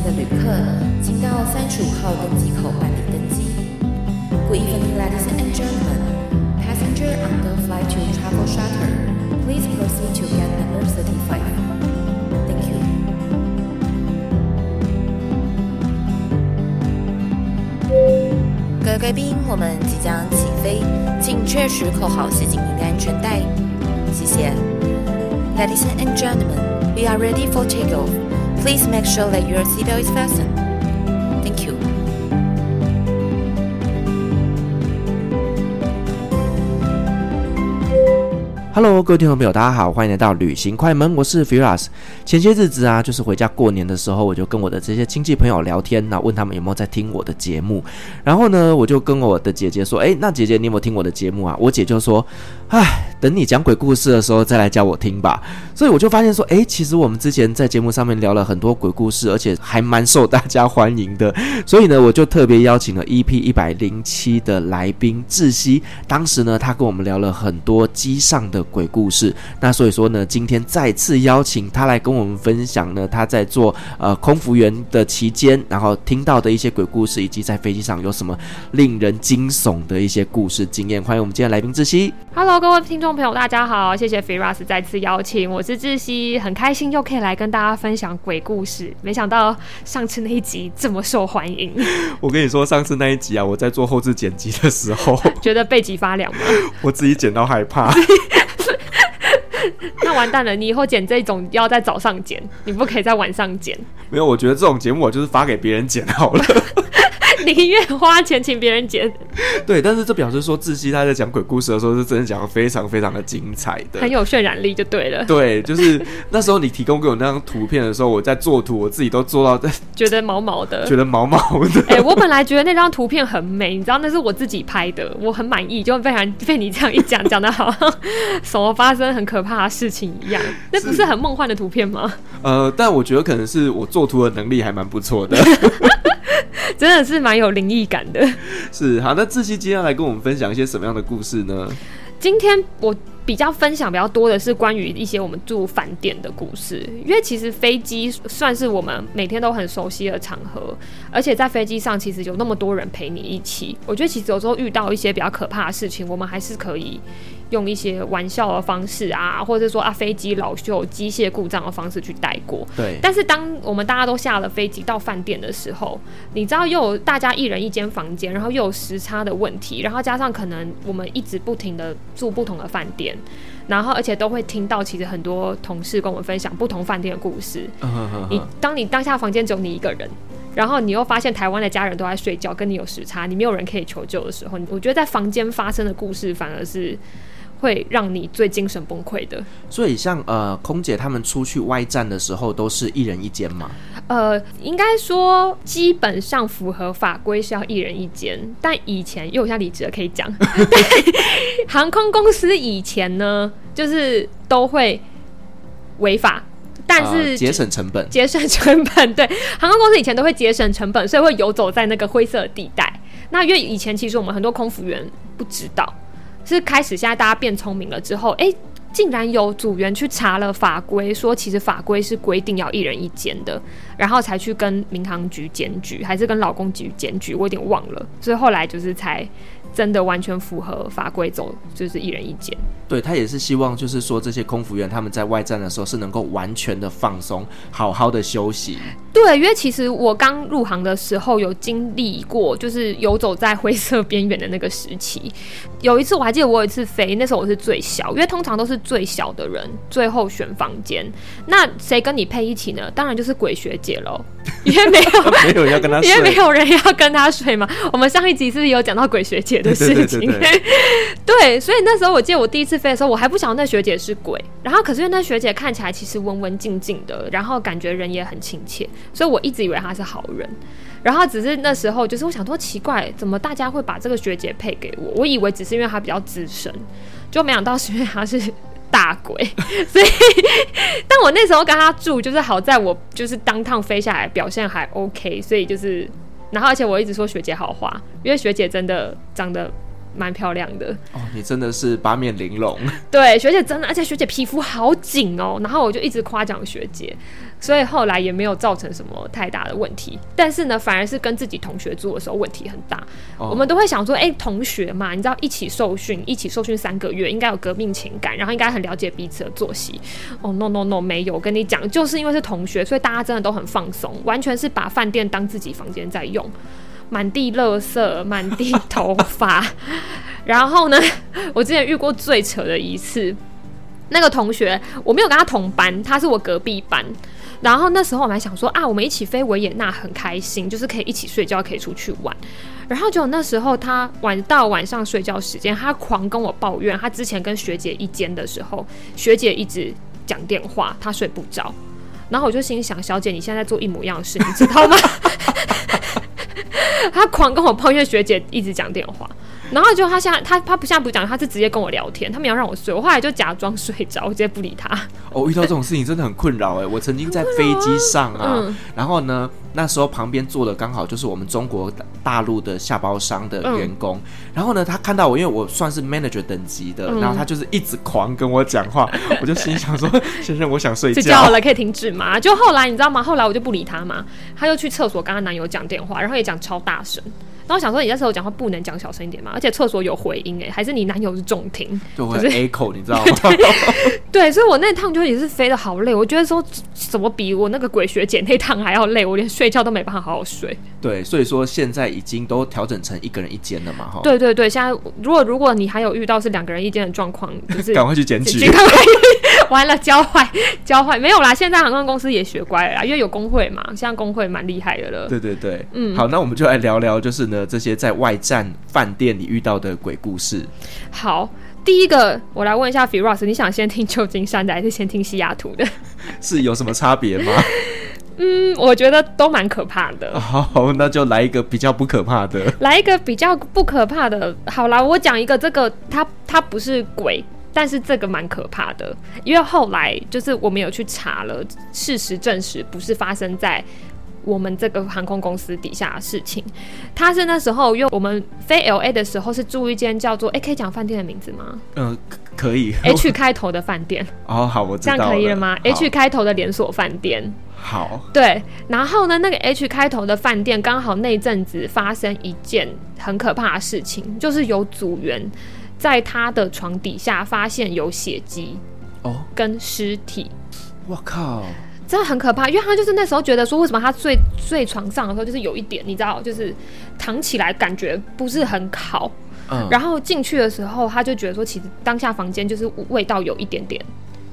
行的旅客，请到三十五号登机口办理登机。Good evening, ladies and gentlemen. Passenger on the flight to Travel Charter, please proceed to gate number thirty-five. Thank you. 各位贵宾，我们即将起飞，请确实扣好系紧您的安全带。谢谢。Ladies and gentlemen, we are ready for takeoff. Please make sure that your seatbelt is fastened. Thank you. Hello，各位听众朋友，大家好，欢迎来到旅行快门，我是 Firas。前些日子啊，就是回家过年的时候，我就跟我的这些亲戚朋友聊天，那问他们有没有在听我的节目。然后呢，我就跟我的姐姐说：“诶，那姐姐你有没有听我的节目啊？”我姐就说：“唉，等你讲鬼故事的时候再来叫我听吧。”所以我就发现说：“诶，其实我们之前在节目上面聊了很多鬼故事，而且还蛮受大家欢迎的。所以呢，我就特别邀请了 EP 一百零七的来宾窒息。当时呢，他跟我们聊了很多机上的。鬼故事，那所以说呢，今天再次邀请他来跟我们分享呢，他在做呃空服员的期间，然后听到的一些鬼故事，以及在飞机上有什么令人惊悚的一些故事经验。欢迎我们今天来宾窒息。Hello，各位听众朋友，大家好，谢谢 Firas 再次邀请，我是志熙，很开心又可以来跟大家分享鬼故事。没想到上次那一集这么受欢迎。我跟你说，上次那一集啊，我在做后置剪辑的时候，觉得背脊发凉吗？我自己剪到害怕。那完蛋了！你以后剪这种要在早上剪，你不可以在晚上剪。没有，我觉得这种节目我就是发给别人剪好了。宁愿花钱请别人剪，对，但是这表示说志熹他在讲鬼故事的时候是真的讲的非常非常的精彩的，很有渲染力就对了。对，就是那时候你提供给我那张图片的时候，我在做图，我自己都做到 觉得毛毛的，觉得毛毛的。哎、欸，我本来觉得那张图片很美，你知道那是我自己拍的，我很满意，就被人被你这样一讲，讲的好像 什么发生很可怕的事情一样，那不是很梦幻的图片吗？呃，但我觉得可能是我做图的能力还蛮不错的。真的是蛮有灵异感的。是，好，那志熙今天要来跟我们分享一些什么样的故事呢？今天我比较分享比较多的是关于一些我们住饭店的故事，因为其实飞机算是我们每天都很熟悉的场合，而且在飞机上其实有那么多人陪你一起，我觉得其实有时候遇到一些比较可怕的事情，我们还是可以。用一些玩笑的方式啊，或者说啊飞机老旧、机械故障的方式去带过。对。但是当我们大家都下了飞机到饭店的时候，你知道又有大家一人一间房间，然后又有时差的问题，然后加上可能我们一直不停的住不同的饭店，然后而且都会听到其实很多同事跟我们分享不同饭店的故事。你当你当下房间只有你一个人，然后你又发现台湾的家人都在睡觉，跟你有时差，你没有人可以求救的时候，我觉得在房间发生的故事反而是。会让你最精神崩溃的。所以像呃，空姐他们出去外站的时候，都是一人一间吗？呃，应该说基本上符合法规是要一人一间，但以前因为我现在离职了，可以讲。航空公司以前呢，就是都会违法，但是节省成本，节省成本。对，航空公司以前都会节省成本，所以会游走在那个灰色地带。那因为以前其实我们很多空服员不知道。是开始，现在大家变聪明了之后，哎，竟然有组员去查了法规，说其实法规是规定要一人一间的，然后才去跟民航局检举，还是跟劳工局检举，我有点忘了，所以后来就是才。真的完全符合法规走，就是一人一间。对，他也是希望，就是说这些空服员他们在外站的时候是能够完全的放松，好好的休息。对，因为其实我刚入行的时候有经历过，就是游走在灰色边缘的那个时期。有一次我还记得，我有一次飞，那时候我是最小，因为通常都是最小的人最后选房间。那谁跟你配一起呢？当然就是鬼学姐喽，因为没有没有要跟他睡，因为没有人要跟他睡嘛。我们上一集是不是有讲到鬼学姐？的事情，对，对，对，对，对，所以那时候我记得我第一次飞的时候，我还不晓得那学姐是鬼。然后可是因为那学姐看起来其实文文静静的，然后感觉人也很亲切，所以我一直以为她是好人。然后只是那时候就是我想说奇怪，怎么大家会把这个学姐配给我？我以为只是因为她比较资深，就没想到是因为她是大鬼。所以，但我那时候跟她住，就是好在我就是当趟飞下来表现还 OK，所以就是。然后，而且我一直说学姐好话，因为学姐真的长得蛮漂亮的。哦，你真的是八面玲珑。对，学姐真的，而且学姐皮肤好紧哦，然后我就一直夸奖学姐。所以后来也没有造成什么太大的问题，但是呢，反而是跟自己同学住的时候问题很大。Oh. 我们都会想说，哎、欸，同学嘛，你知道一起受训，一起受训三个月，应该有革命情感，然后应该很了解彼此的作息。哦、oh,，no no no，没有，我跟你讲，就是因为是同学，所以大家真的都很放松，完全是把饭店当自己房间在用，满地垃圾，满地头发。然后呢，我之前遇过最扯的一次，那个同学我没有跟他同班，他是我隔壁班。然后那时候我还想说啊，我们一起飞维也纳很开心，就是可以一起睡觉，可以出去玩。然后就那时候他晚到晚上睡觉时间，他狂跟我抱怨，他之前跟学姐一间的时候，学姐一直讲电话，他睡不着。然后我就心想，小姐你现在在做一模一样的事，你知道吗？他狂跟我抱怨学姐一直讲电话。然后就他现在他他不现在不讲，他是直接跟我聊天，他没有让我睡，我后来就假装睡着，我直接不理他。哦，遇到这种事情真的很困扰哎！我曾经在飞机上啊，嗯、然后呢，那时候旁边坐的刚好就是我们中国大陆的下包商的员工，嗯、然后呢，他看到我，因为我算是 manager 等级的，嗯、然后他就是一直狂跟我讲话，我就心想说，先生，我想睡觉。睡觉了，可以停止吗？就后来你知道吗？后来我就不理他嘛，他就去厕所跟他男友讲电话，然后也讲超大声。然后想说，你那时候讲话不能讲小声一点嘛？而且厕所有回音哎，还是你男友是重听，就会 echo，你知道吗？对，所以我那趟就也是飞的好累。我觉得说怎么比我那个鬼学姐那趟还要累，我连睡觉都没办法好好睡。对，所以说现在已经都调整成一个人一间了嘛，哈。对对对，现在如果如果你还有遇到是两个人一间的状况，就是赶快去检举。完了，教坏 教坏没有啦。现在航空公司也学乖了啦，因为有工会嘛，现在工会蛮厉害的了。对对对，嗯，好，那我们就来聊聊，就是呢。这些在外站饭店里遇到的鬼故事。好，第一个我来问一下 Firas，你想先听旧金山的还是先听西雅图的？是有什么差别吗？嗯，我觉得都蛮可怕的。好，那就来一个比较不可怕的。来一个比较不可怕的。好啦，我讲一个，这个它它不是鬼，但是这个蛮可怕的，因为后来就是我们有去查了，事实证实不是发生在。我们这个航空公司底下的事情，他是那时候因为我们飞 LA 的时候是住一间叫做哎，可以讲饭店的名字吗？嗯、呃，可以。H 开头的饭店。哦，好，我知道。这样可以了吗？H 开头的连锁饭店。好。对，然后呢，那个 H 开头的饭店刚好那阵子发生一件很可怕的事情，就是有组员在他的床底下发现有血迹哦，跟尸体。我靠！真的很可怕，因为他就是那时候觉得说，为什么他睡睡床上的时候，就是有一点，你知道，就是躺起来感觉不是很好，嗯，然后进去的时候，他就觉得说，其实当下房间就是味道有一点点。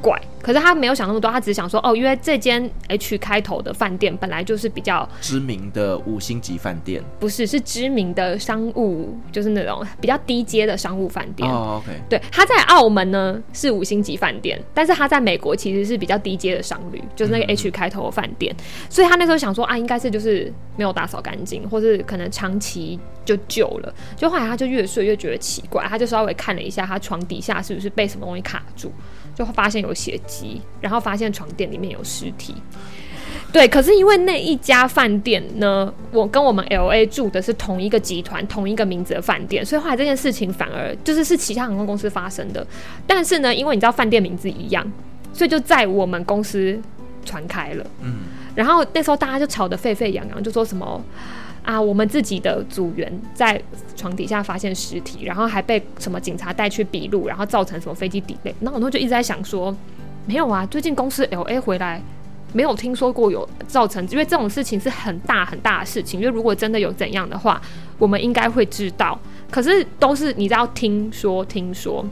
怪，可是他没有想那么多，他只是想说，哦，因为这间 H 开头的饭店本来就是比较知名的五星级饭店，不是，是知名的商务，就是那种比较低阶的商务饭店。哦，OK，对，他在澳门呢是五星级饭店，但是他在美国其实是比较低阶的商旅，就是那个 H 开头的饭店，嗯、所以他那时候想说啊，应该是就是没有打扫干净，或是可能长期就旧了，就后来他就越睡越觉得奇怪，他就稍微看了一下他床底下是不是被什么东西卡住。就发现有血迹，然后发现床垫里面有尸体。对，可是因为那一家饭店呢，我跟我们 LA 住的是同一个集团、同一个名字的饭店，所以后来这件事情反而就是是其他航空公司发生的。但是呢，因为你知道饭店名字一样，所以就在我们公司传开了。嗯，然后那时候大家就吵得沸沸扬扬，就说什么。啊，我们自己的组员在床底下发现尸体，然后还被什么警察带去笔录，然后造成什么飞机 delay。那我就一直在想说，没有啊，最近公司 LA 回来，没有听说过有造成，因为这种事情是很大很大的事情，因为如果真的有怎样的话，我们应该会知道。可是都是你知道听说听说，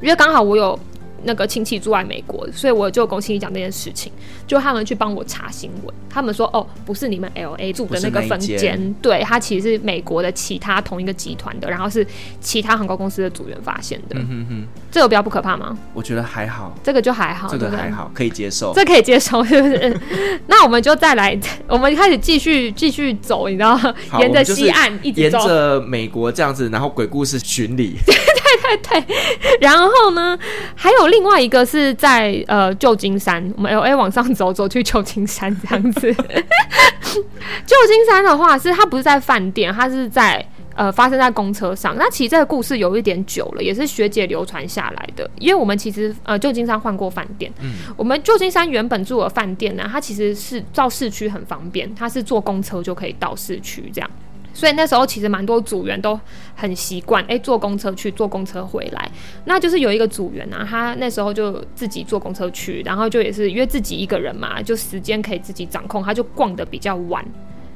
因为刚好我有。那个亲戚住在美国，所以我就跟亲戚讲这件事情，就他们去帮我查新闻，他们说哦，不是你们 LA 住的那个分间，对，他其实是美国的其他同一个集团的，然后是其他航空公司的组员发现的。嗯哼哼，这个比较不可怕吗？我觉得还好，这个就还好，这个还好，可以接受，这可以接受，是不是？那我们就再来，我们开始继续继续走，你知道吗？沿着西岸一直走，沿着美国这样子，然后鬼故事巡礼。对 对，然后呢，还有另外一个是在呃旧金山，我们 LA 往上走走去旧金山这样子。旧金山的话是它不是在饭店，它是在呃，发生在公车上。那其实这个故事有一点久了，也是学姐流传下来的。因为我们其实呃，旧金山换过饭店。嗯，我们旧金山原本住的饭店呢，它其实是到市区很方便，它是坐公车就可以到市区这样。所以那时候其实蛮多组员都很习惯，诶，坐公车去，坐公车回来。那就是有一个组员啊，他那时候就自己坐公车去，然后就也是因为自己一个人嘛，就时间可以自己掌控，他就逛得比较晚。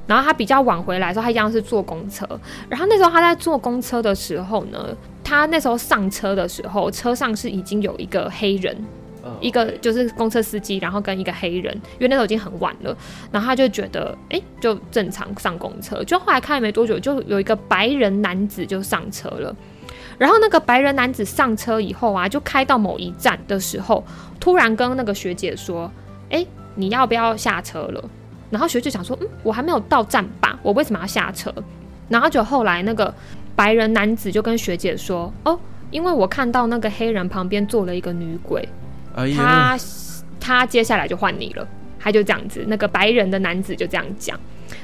然后他比较晚回来的时候，他一样是坐公车。然后那时候他在坐公车的时候呢，他那时候上车的时候，车上是已经有一个黑人，一个就是公车司机，然后跟一个黑人，因为那时候已经很晚了。然后他就觉得，哎，就正常上公车。就后来开了没多久，就有一个白人男子就上车了。然后那个白人男子上车以后啊，就开到某一站的时候，突然跟那个学姐说，哎，你要不要下车了？然后学姐想说，嗯，我还没有到站吧，我为什么要下车？然后就后来那个白人男子就跟学姐说，哦，因为我看到那个黑人旁边坐了一个女鬼，哎、他他接下来就换你了，他就这样子，那个白人的男子就这样讲。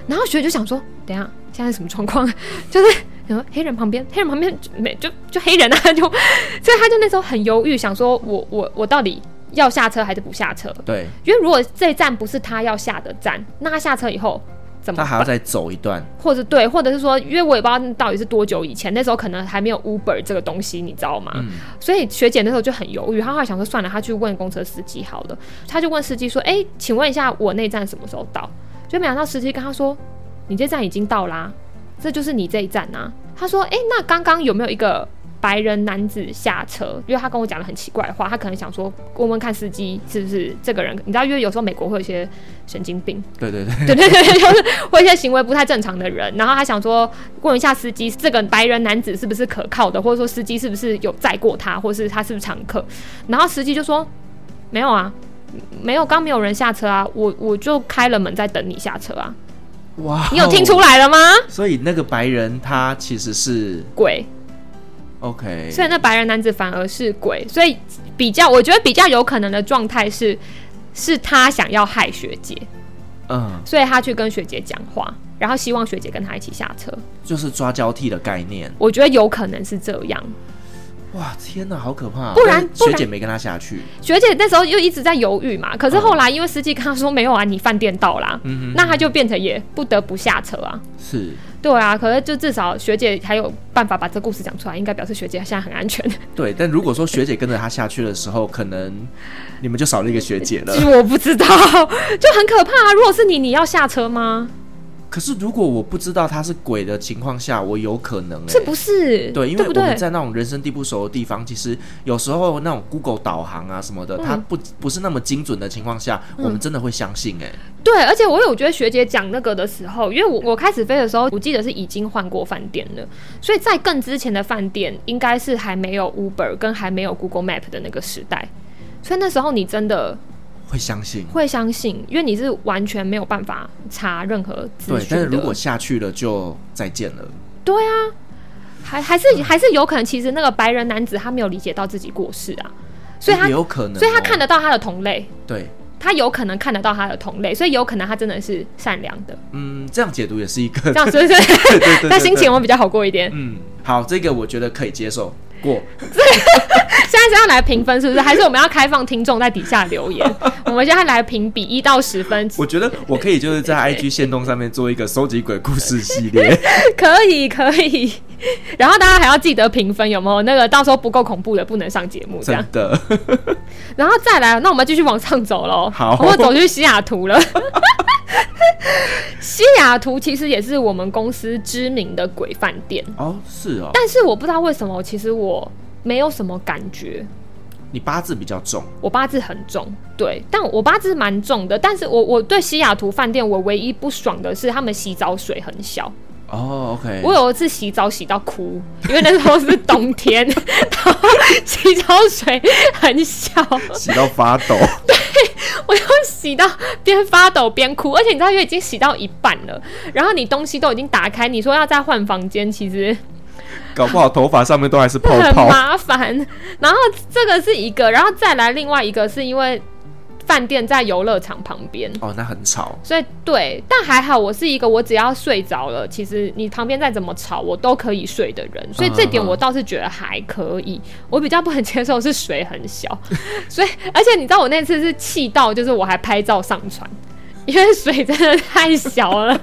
然后学姐就想说，等下现在什么状况？就是然后黑人旁边，黑人旁边没就 就黑人啊，就 所以他就那时候很犹豫，想说我我我到底。要下车还是不下车？对，因为如果这一站不是他要下的站，那他下车以后怎么办？他还要再走一段，或者对，或者是说，因为我也不知道到底是多久以前，那时候可能还没有 Uber 这个东西，你知道吗？嗯、所以学姐那时候就很犹豫，她后来想说算了，她去问公车司机好了，她就问司机说：“哎、欸，请问一下，我那站什么时候到？”就没想到司机跟她说：“你这站已经到啦、啊，这就是你这一站啊。”她说：“哎、欸，那刚刚有没有一个？”白人男子下车，因为他跟我讲了很奇怪的话，他可能想说问问看司机是不是这个人，你知道，因为有时候美国会有一些神经病，对对对，对 对对，就是会一些行为不太正常的人，然后他想说问一下司机，这个白人男子是不是可靠的，或者说司机是不是有载过他，或是他是不是常客，然后司机就说没有啊，没有，刚没有人下车啊，我我就开了门在等你下车啊，哇，你有听出来了吗？所以那个白人他其实是鬼。OK，所以那白人男子反而是鬼，所以比较，我觉得比较有可能的状态是，是他想要害学姐，嗯，所以他去跟学姐讲话，然后希望学姐跟他一起下车，就是抓交替的概念。我觉得有可能是这样。哇，天哪，好可怕啊！不然学姐没跟他下去，学姐那时候又一直在犹豫嘛。可是后来因为司机跟他说没有啊，你饭店到啦，嗯哼，那他就变成也不得不下车啊。是。对啊，可是就至少学姐还有办法把这故事讲出来，应该表示学姐现在很安全。对，但如果说学姐跟着他下去的时候，可能 你们就少了一个学姐了。我不知道，就很可怕啊！如果是你，你要下车吗？可是，如果我不知道他是鬼的情况下，我有可能、欸、是不是？对，因为我们在那种人生地不熟的地方，其实有时候那种 Google 导航啊什么的，嗯、它不不是那么精准的情况下，嗯、我们真的会相信哎、欸。对，而且我有觉得学姐讲那个的时候，因为我我开始飞的时候，我记得是已经换过饭店了，所以在更之前的饭店应该是还没有 Uber 跟还没有 Google Map 的那个时代，所以那时候你真的。会相信，会相信，因为你是完全没有办法查任何资讯。对，但是如果下去了，就再见了。对啊，还还是还是有可能，其实那个白人男子他没有理解到自己过世啊，所以他有可能，所以他看得到他的同类。对，他有可能看得到他的同类，所以有可能他真的是善良的。嗯，这样解读也是一个，这样是不是？对对对对，那心情我比较好过一点。嗯，好，这个我觉得可以接受。过，现在是要来评分是不是？还是我们要开放听众在底下留言？我们现在来评比一到十分。我觉得我可以就是在 IG 线动上面做一个收集鬼故事系列，可以可以。然后大家还要记得评分，有没有？那个到时候不够恐怖的不能上节目，这样。真的。然后再来，那我们继续往上走喽。好，我们走去西雅图了。西雅图其实也是我们公司知名的鬼饭店哦，是哦。但是我不知道为什么，其实我没有什么感觉。你八字比较重，我八字很重，对，但我八字蛮重的。但是我我对西雅图饭店，我唯一不爽的是他们洗澡水很小。哦，OK。我有一次洗澡洗到哭，因为那时候是冬天，然后洗澡水很小，洗到发抖。对。我要洗到边发抖边哭，而且你知道，因为已经洗到一半了，然后你东西都已经打开，你说要再换房间，其实 搞不好头发上面都还是泡泡，很麻烦。然后这个是一个，然后再来另外一个，是因为饭店在游乐场旁边哦，那很吵。所以对，但还好我是一个我只要睡着了，其实你旁边再怎么吵，我都可以睡的人。所以这点我倒是觉得还可以。嗯、我比较不能接受是水很小，所以而且你知道我那次是气到，就是我还拍照上传。因为水真的太小了，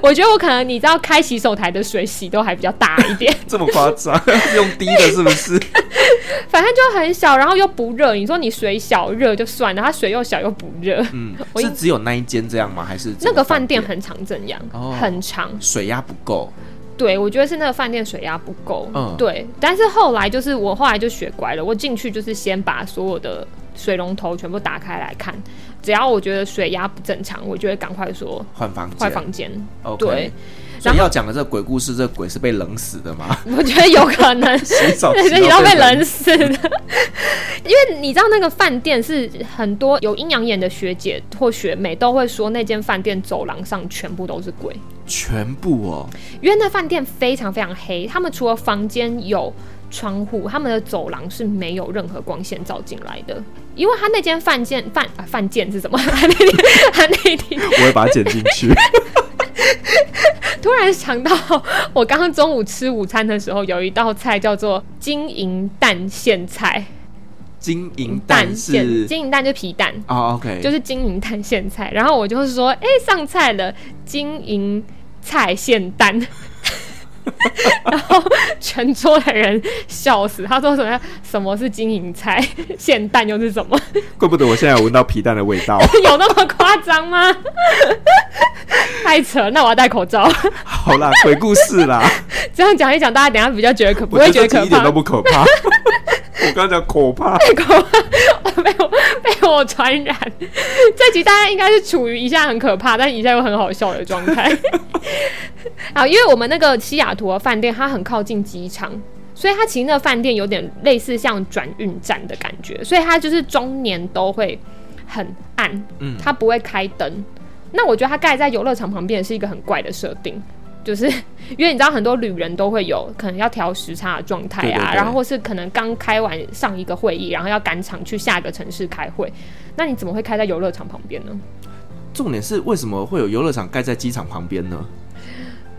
我觉得我可能你知道开洗手台的水洗都还比较大一点，这么夸张？用低的是不是？反正就很小，然后又不热。你说你水小热就算了，它水又小又不热。嗯，是只有那一间这样吗？还是那个饭店很长这样？哦，很长，水压不够。对，我觉得是那个饭店水压不够。嗯，对。但是后来就是我后来就学乖了，我进去就是先把所有的水龙头全部打开来看。只要我觉得水压不正常，我就会赶快说换房换房间。Okay. 对，所以要讲的这个鬼故事，这个鬼是被冷死的吗？我觉得有可能，洗澡洗到 被冷死的。因为你知道那个饭店是很多有阴阳眼的学姐或学妹都会说，那间饭店走廊上全部都是鬼，全部哦。因为那饭店非常非常黑，他们除了房间有。窗户，他们的走廊是没有任何光线照进来的，因为他那间饭店饭啊饭店是什么？他那天他那天，我会把它剪进去。突然想到，我刚刚中午吃午餐的时候，有一道菜叫做金银蛋苋菜。金银蛋是金银蛋就皮蛋哦，OK，就是金银蛋苋菜。然后我就是说，哎、欸，上菜了，金银菜苋蛋。然后全桌的人笑死，他说什么？什么是金银菜？馅蛋又是什么？怪不得我现在有闻到皮蛋的味道，有那么夸张吗？太扯！那我要戴口罩。好啦，鬼故事啦。这样讲一讲，大家等下比较觉得可不会觉得可怕，一点都不可怕。我刚刚讲可怕，可怕，被我被我传染。这集大家应该是处于一下很可怕，但一下又很好笑的状态。啊，因为我们那个西雅图的饭店，它很靠近机场，所以它其实那个饭店有点类似像转运站的感觉，所以它就是中年都会很暗，嗯，它不会开灯。那我觉得它盖在游乐场旁边是一个很怪的设定，就是 因为你知道很多旅人都会有可能要调时差的状态啊，对对对，然后或是可能刚开完上一个会议，然后要赶场去下一个城市开会，那你怎么会开在游乐场旁边呢？重点是为什么会有游乐场盖在机场旁边呢？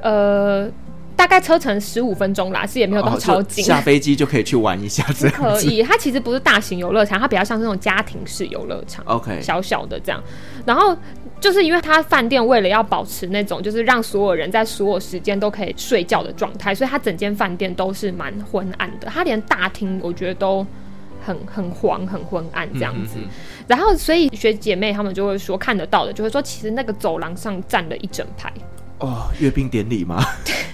呃，大概车程十五分钟啦，是也没有到超近，哦，下飞机就可以去玩一下子。可以，它其实不是大型游乐场，它比较像是那种家庭式游乐场，OK，小小的这样。然后就是因为他饭店为了要保持那种，就是让所有人在所有时间都可以睡觉的状态，所以他整间饭店都是蛮昏暗的。他连大厅我觉得都很很黄、很昏暗这样子。嗯嗯嗯，然后所以学姐妹她们就会说看得到的，就会说其实那个走廊上站了一整排。哦，阅兵典礼吗？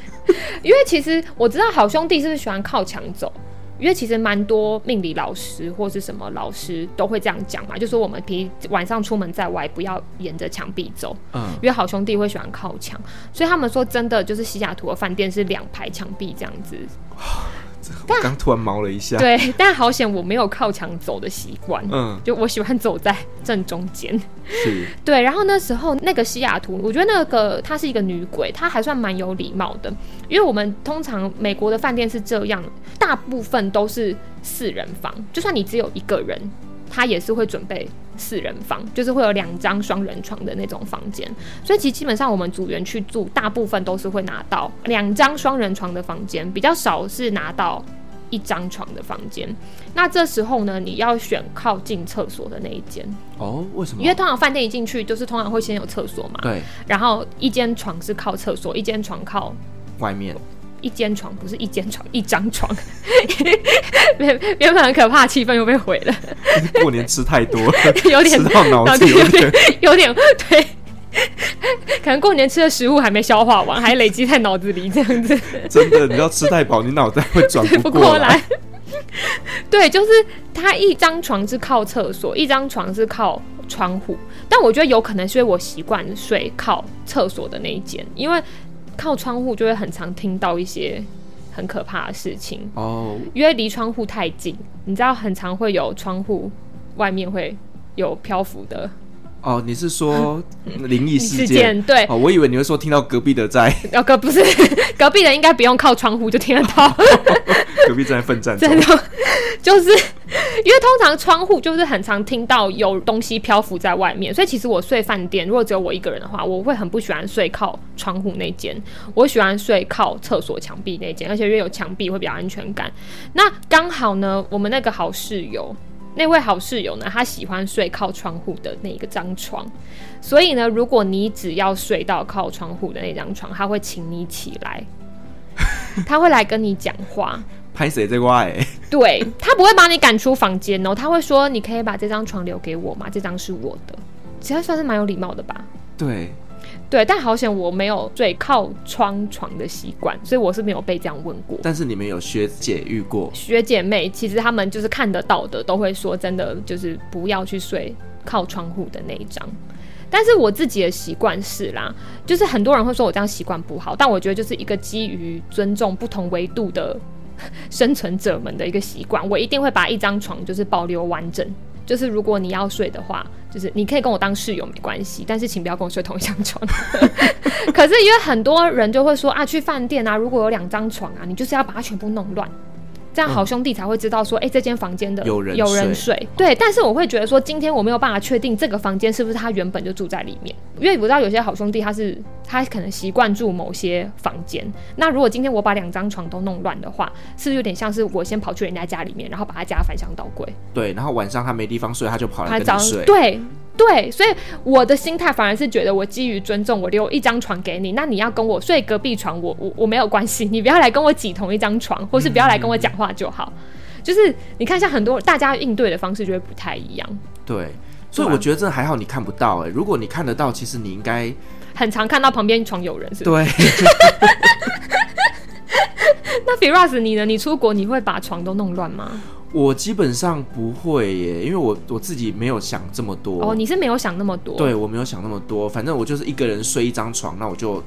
因为其实我知道好兄弟是不是喜欢靠墙走，因为其实蛮多命理老师或是什么老师都会这样讲嘛，就说我们平晚上出门在外不要沿着墙壁走，嗯，因为好兄弟会喜欢靠墙，所以他们说真的就是西雅图的饭店是两排墙壁这样子。我刚突然毛了一下，对，但好险我没有靠墙走的习惯，嗯，就我喜欢走在正中间，是，对。然后那时候那个西雅图，我觉得那个她是一个女鬼，她还算蛮有礼貌的，因为我们通常美国的饭店是这样，大部分都是四人房，就算你只有一个人，他也是会准备四人房，就是会有两张双人床的那种房间。所以其实基本上我们组员去住，大部分都是会拿到两张双人床的房间，比较少是拿到一张床的房间。那这时候呢，你要选靠近厕所的那一间哦。为什么？因为通常饭店一进去就是通常会先有厕所嘛。对。然后一间床是靠厕所，一间床靠外面。一间床不是一间床，一张床。原原本很可怕的气氛又被毁了。过年吃太多了，有点吃到脑子有点有点 对。可能过年吃的食物还没消化完，还累积在脑子里这样子。真的，你要吃太饱，你脑袋会转不过来。对，就是他一张床是靠厕所，一张床是靠窗户。但我觉得有可能是因为我习惯睡靠厕所的那一间，因为。靠窗户就会很常听到一些很可怕的事情哦，因为离窗户太近，你知道很常会有窗户外面会有漂浮的哦，你是说 灵异事件？事件对哦，我以为你会说听到隔壁的在。哦，隔不是 隔壁的，应该不用靠窗户就听得到。隔壁正在奋战。真的，就是因为通常窗户就是很常听到有东西漂浮在外面，所以其实我睡饭店，如果只有我一个人的话，我会很不喜欢睡靠窗户那间，我喜欢睡靠厕所墙壁那间，而且因为有墙壁会比较安全感。那刚好呢，我们那个好室友。那位好室友呢，他喜欢睡靠窗户的那一个张床，所以呢，如果你只要睡到靠窗户的那张床，他会请你起来，他会来跟你讲话。拍谁这块？对，他不会把你赶出房间哦，他会说：“你可以把这张床留给我吗？这张是我的。”其实算是蛮有礼貌的吧？对。对，但好险我没有睡靠窗床的习惯，所以我是没有被这样问过。但是你们有学姐遇过？学姐妹其实他们就是看得到的，都会说真的就是不要去睡靠窗户的那一张。但是我自己的习惯是啦，就是很多人会说我这样习惯不好，但我觉得就是一个基于尊重不同维度的 生存者们的一个习惯，我一定会把一张床就是保留完整。就是如果你要睡的话，就是你可以跟我当室友没关系，但是请不要跟我睡同一张床。可是因为很多人就会说啊，去饭店啊，如果有两张床啊，你就是要把它全部弄乱。这样好兄弟才会知道说，哎、嗯欸，这间房间的有人有人睡。对，但是我会觉得说，今天我没有办法确定这个房间是不是他原本就住在里面，因为我知道有些好兄弟他是他可能习惯住某些房间。那如果今天我把两张床都弄乱的话，是不是有点像是我先跑去人家家里面，然后把他家翻箱倒柜？对，然后晚上他没地方睡，他就跑来跟你睡。对。对，所以我的心态反而是觉得，我基于尊重，我留一张床给你。那你要跟我睡隔壁床，我我我没有关系，你不要来跟我挤同一张床，或是不要来跟我讲话就好。嗯、就是你看，像很多大家应对的方式就会不太一样。对，所以我觉得这还好，你看不到哎、欸。如果你看得到，其实你应该很常看到旁边床有人，是不是？对。那 Firas 你呢？你出国你会把床都弄乱吗？我基本上不会耶，因为我我自己没有想这么多。哦，你是没有想那么多？对，我没有想那么多，反正我就是一个人睡一张床，那我就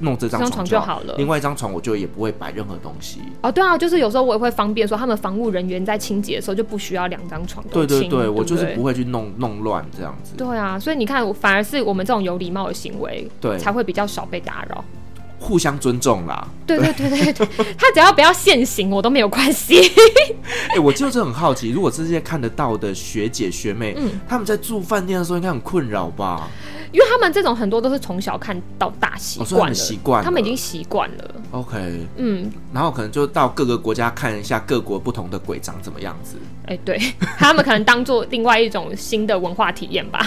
弄这张床，床就好了。另外一张床我就也不会摆任何东西。哦，对啊，就是有时候我也会方便说，他们防务人员在清洁的时候就不需要两张床。对对对，对对我就是不会去弄弄乱这样子。对啊，所以你看，反而是我们这种有礼貌的行为，对，才会比较少被打扰。互相尊重啦，对对对对对，他只要不要现行，我都没有关系。哎、欸，我就是很好奇，如果这些看得到的学姐学妹，嗯，他们在住饭店的时候应该很困扰吧？因为他们这种很多都是从小看到大习惯了，习惯、哦，他们已经习惯了。OK，嗯，然后可能就到各个国家看一下各国不同的鬼长怎么样子。哎、欸，对，他们可能当做另外一种新的文化体验吧。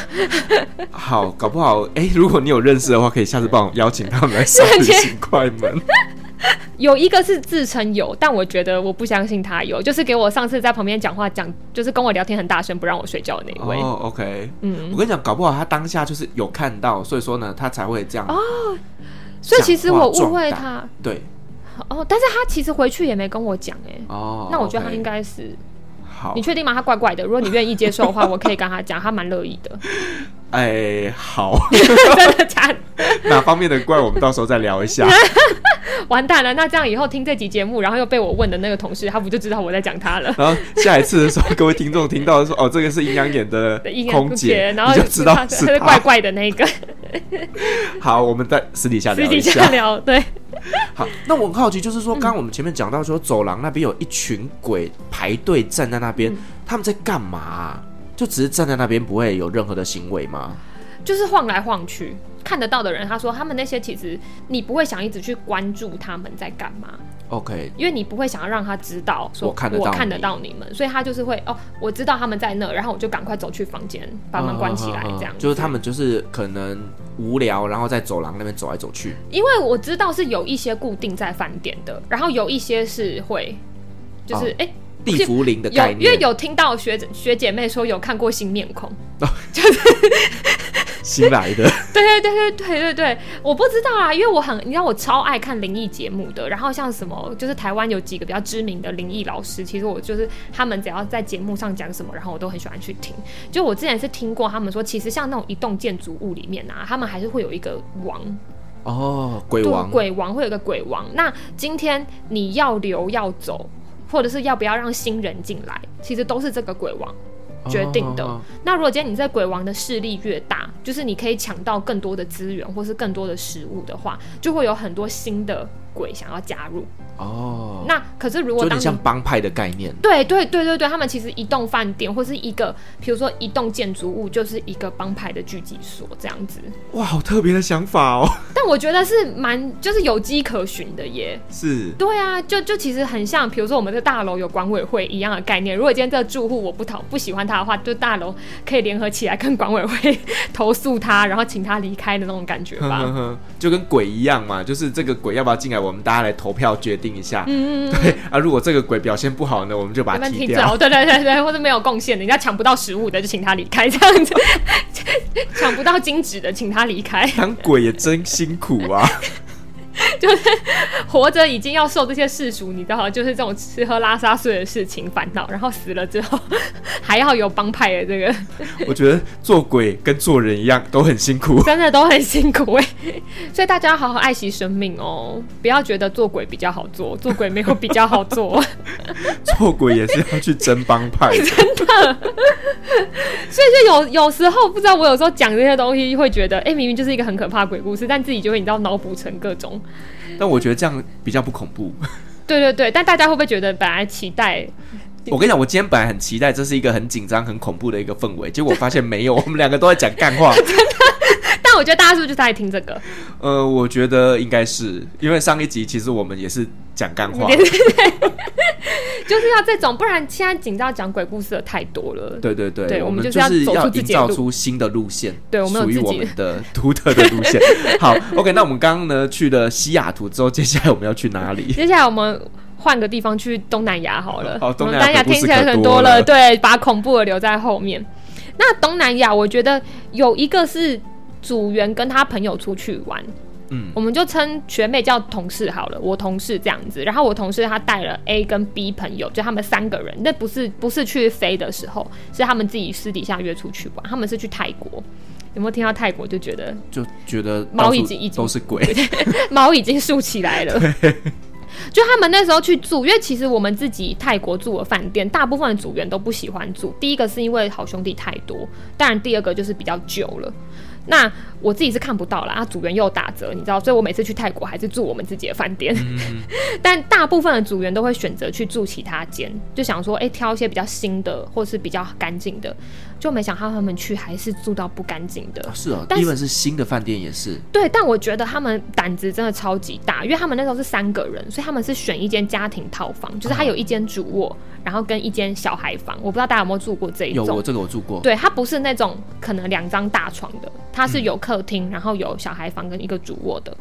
好，搞不好，哎、欸，如果你有认识的话，可以下次帮我邀请他们来上旅行快门。有一个是自称有，但我觉得我不相信他有，就是给我上次在旁边讲话讲，就是跟我聊天很大声，不让我睡觉的那位。哦，OK，嗯，我跟你讲，搞不好他当下就是有看到，所以说呢，他才会这样。哦，所以其实我误会他。对。哦，但是他其实回去也没跟我讲，哎。哦。那我觉得他应该是。好。你确定吗？他怪怪的。如果你愿意接受的话，我可以跟他讲，他蛮乐意的。哎，好。真的假的？哪方面的怪，我们到时候再聊一下。完蛋了，那这样以后听这集节目，然后又被我问的那个同事，他不就知道我在讲他了？然后下一次的时候，各位听众听到说，哦，这个是阴阳眼的 空姐，然后就知道是怪怪的那个。好，我们在私底下聊一下。私底下聊，对。好，那我很好奇，就是说，刚刚我们前面讲到说，走廊那边有一群鬼排队站在那边，嗯、他们在干嘛、啊？就只是站在那边，不会有任何的行为吗？就是晃来晃去。看得到的人，他说他们那些其实你不会想一直去关注他们在干嘛，OK？因为你不会想要让他知道说我看得到你们，所以他就是会哦，我知道他们在那，然后我就赶快走去房间把门关起来，这样、嗯嗯嗯。就是他们就是可能无聊，然后在走廊那边走来走去。因为我知道是有一些固定在饭店的，然后有一些是会就是哎。哦欸地缚灵的概念，因为有听到学学姐妹说有看过新面孔，哦、就是新来的。对对对对对对对，我不知道啊，因为我很，你知道我超爱看灵异节目的。然后像什么，就是台湾有几个比较知名的灵异老师，其实我就是他们只要在节目上讲什么，然后我都很喜欢去听。就我之前是听过他们说，其实像那种一栋建筑物里面啊，他们还是会有一个王哦，鬼王，鬼王会有一个鬼王。那今天你要留要走。或者是要不要让新人进来，其实都是这个鬼王决定的。那如果今天你在鬼王的势力越大，就是你可以抢到更多的资源或是更多的食物的话，就会有很多新的鬼想要加入。哦，那可是如果有点当你像帮派的概念。对对对对对，他们其实一栋饭店或是一个，比如说一栋建筑物，就是一个帮派的聚集所这样子。哇，好特别的想法哦。但我觉得是蛮就是有迹可循的耶。是。对啊，就就其实很像，比如说我们的大楼有管委会一样的概念。如果今天这个住户我不讨不喜欢他的话，就大楼可以联合起来跟管委会 投诉他，然后请他离开的那种感觉吧。就跟鬼一样嘛，就是这个鬼要不要进来，我们大家来投票决定一下。嗯，对啊，如果这个鬼表现不好呢，我们就把它踢掉。对对对对，或者没有贡献的，人家抢不到食物的，就请他离开，这样子。抢不到金纸的，请他离开。当鬼也真辛苦啊。就是活着已经要受这些世俗，你知道，就是这种吃喝拉撒睡的事情烦恼，然后死了之后 还要有帮派的这个。我觉得做鬼跟做人一样都很辛苦，真的都很辛苦哎。所以大家要好好爱惜生命哦，不要觉得做鬼比较好做，做鬼没有比较好做。做鬼也是要去争帮派，真的。所以就有有时候不知道，我有时候讲这些东西会觉得，哎、欸，明明就是一个很可怕的鬼故事，但自己就会你知道脑补成各种。但我觉得这样比较不恐怖。对对对，但大家会不会觉得本来期待？我跟你讲，我今天本来很期待这是一个很紧张、很恐怖的一个氛围，结果我发现没有，我们两个都在讲干话。真的？但我觉得大家是不是就在听这个？呃，我觉得应该是，因为上一集其实我们也是讲干话。就是要这种，不然现在紧张讲鬼故事的太多了。对对对，对，我们就是要走出自己出新的路线。对，我们有属于我们的独特的路线。好，OK，那我们刚刚呢去了西雅图之后，接下来我们要去哪里？接下来我们换个地方去东南亚好了。好，东南亚听起来很多了，对，把恐怖的留在后面。那东南亚，我觉得有一个是组员跟他朋友出去玩。嗯，我们就称学妹叫同事好了，我同事这样子。然后我同事他带了 A 跟 B 朋友，就他们三个人。那不是不是去飞的时候，是他们自己私底下约出去玩。他们是去泰国，有没有听到泰国就觉得就觉得毛已经已经都是鬼，毛 已经竖起来了。就他们那时候去住，因为其实我们自己泰国住的饭店，大部分的组员都不喜欢住。第一个是因为好兄弟太多，当然第二个就是比较久了。那我自己是看不到啦，啊，组员又打折，你知道，所以我每次去泰国还是住我们自己的饭店。嗯、但大部分的组员都会选择去住其他间，就想说，哎、欸，挑一些比较新的或是比较干净的。就没想到他们去还是住到不干净的。是哦，但是因为是新的饭店也是。对，但我觉得他们胆子真的超级大，因为他们那时候是三个人，所以他们是选一间家庭套房，就是他有一间主卧，然后跟一间小孩房。我不知道大家有没有住过这一种？有，我这个我住过。对，它不是那种可能两张大床的，它是有客厅，然后有小孩房跟一个主卧的。